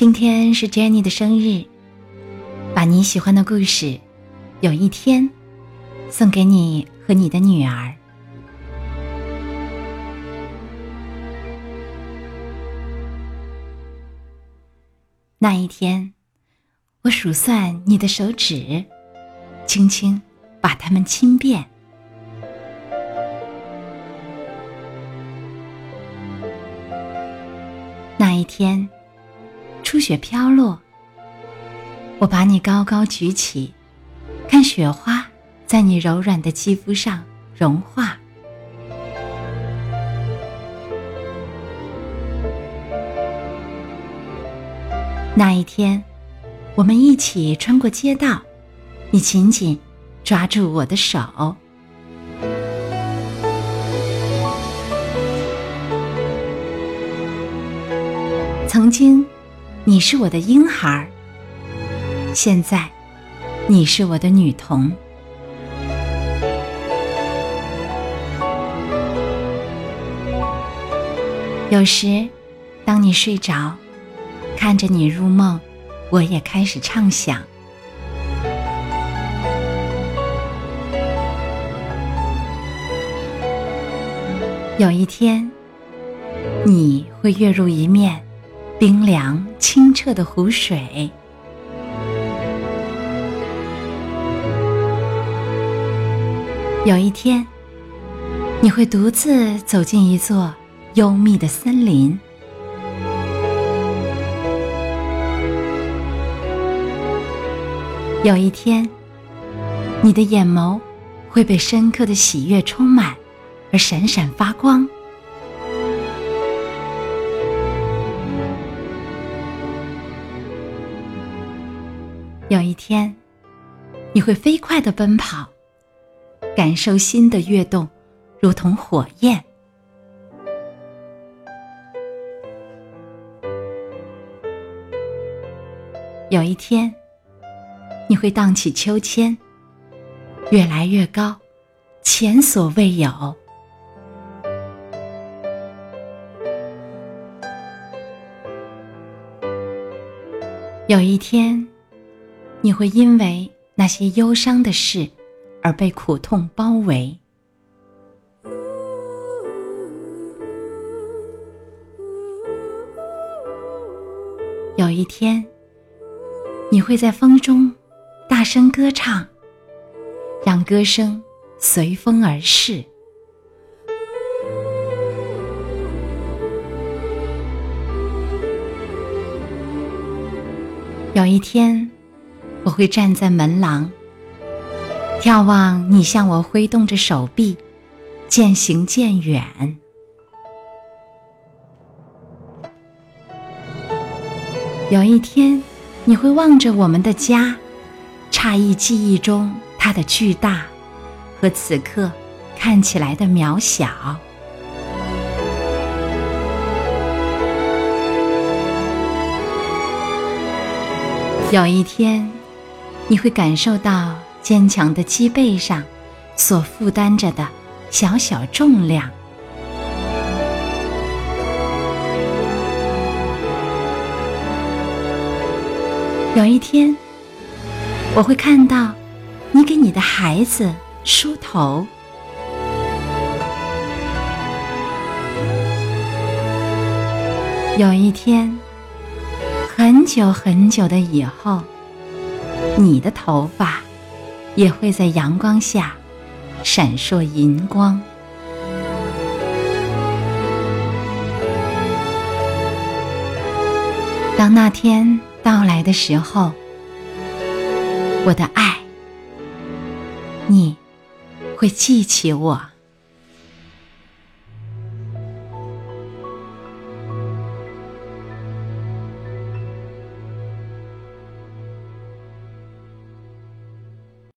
今天是 Jenny 的生日，把你喜欢的故事，有一天送给你和你的女儿。那一天，我数算你的手指，轻轻把它们亲遍。那一天。初雪飘落，我把你高高举起，看雪花在你柔软的肌肤上融化。那一天，我们一起穿过街道，你紧紧抓住我的手。曾经。你是我的婴孩，现在你是我的女童。有时，当你睡着，看着你入梦，我也开始畅想。有一天，你会跃入一面。冰凉清澈的湖水。有一天，你会独自走进一座幽密的森林。有一天，你的眼眸会被深刻的喜悦充满，而闪闪发光。有一天，你会飞快的奔跑，感受心的跃动，如同火焰。有一天，你会荡起秋千，越来越高，前所未有。有一天。你会因为那些忧伤的事而被苦痛包围。有一天，你会在风中大声歌唱，让歌声随风而逝。有一天。我会站在门廊，眺望你向我挥动着手臂，渐行渐远。有一天，你会望着我们的家，诧异记忆中它的巨大，和此刻看起来的渺小。有一天。你会感受到坚强的脊背上所负担着的小小重量。有一天，我会看到你给你的孩子梳头。有一天，很久很久的以后。你的头发也会在阳光下闪烁银光。当那天到来的时候，我的爱，你会记起我。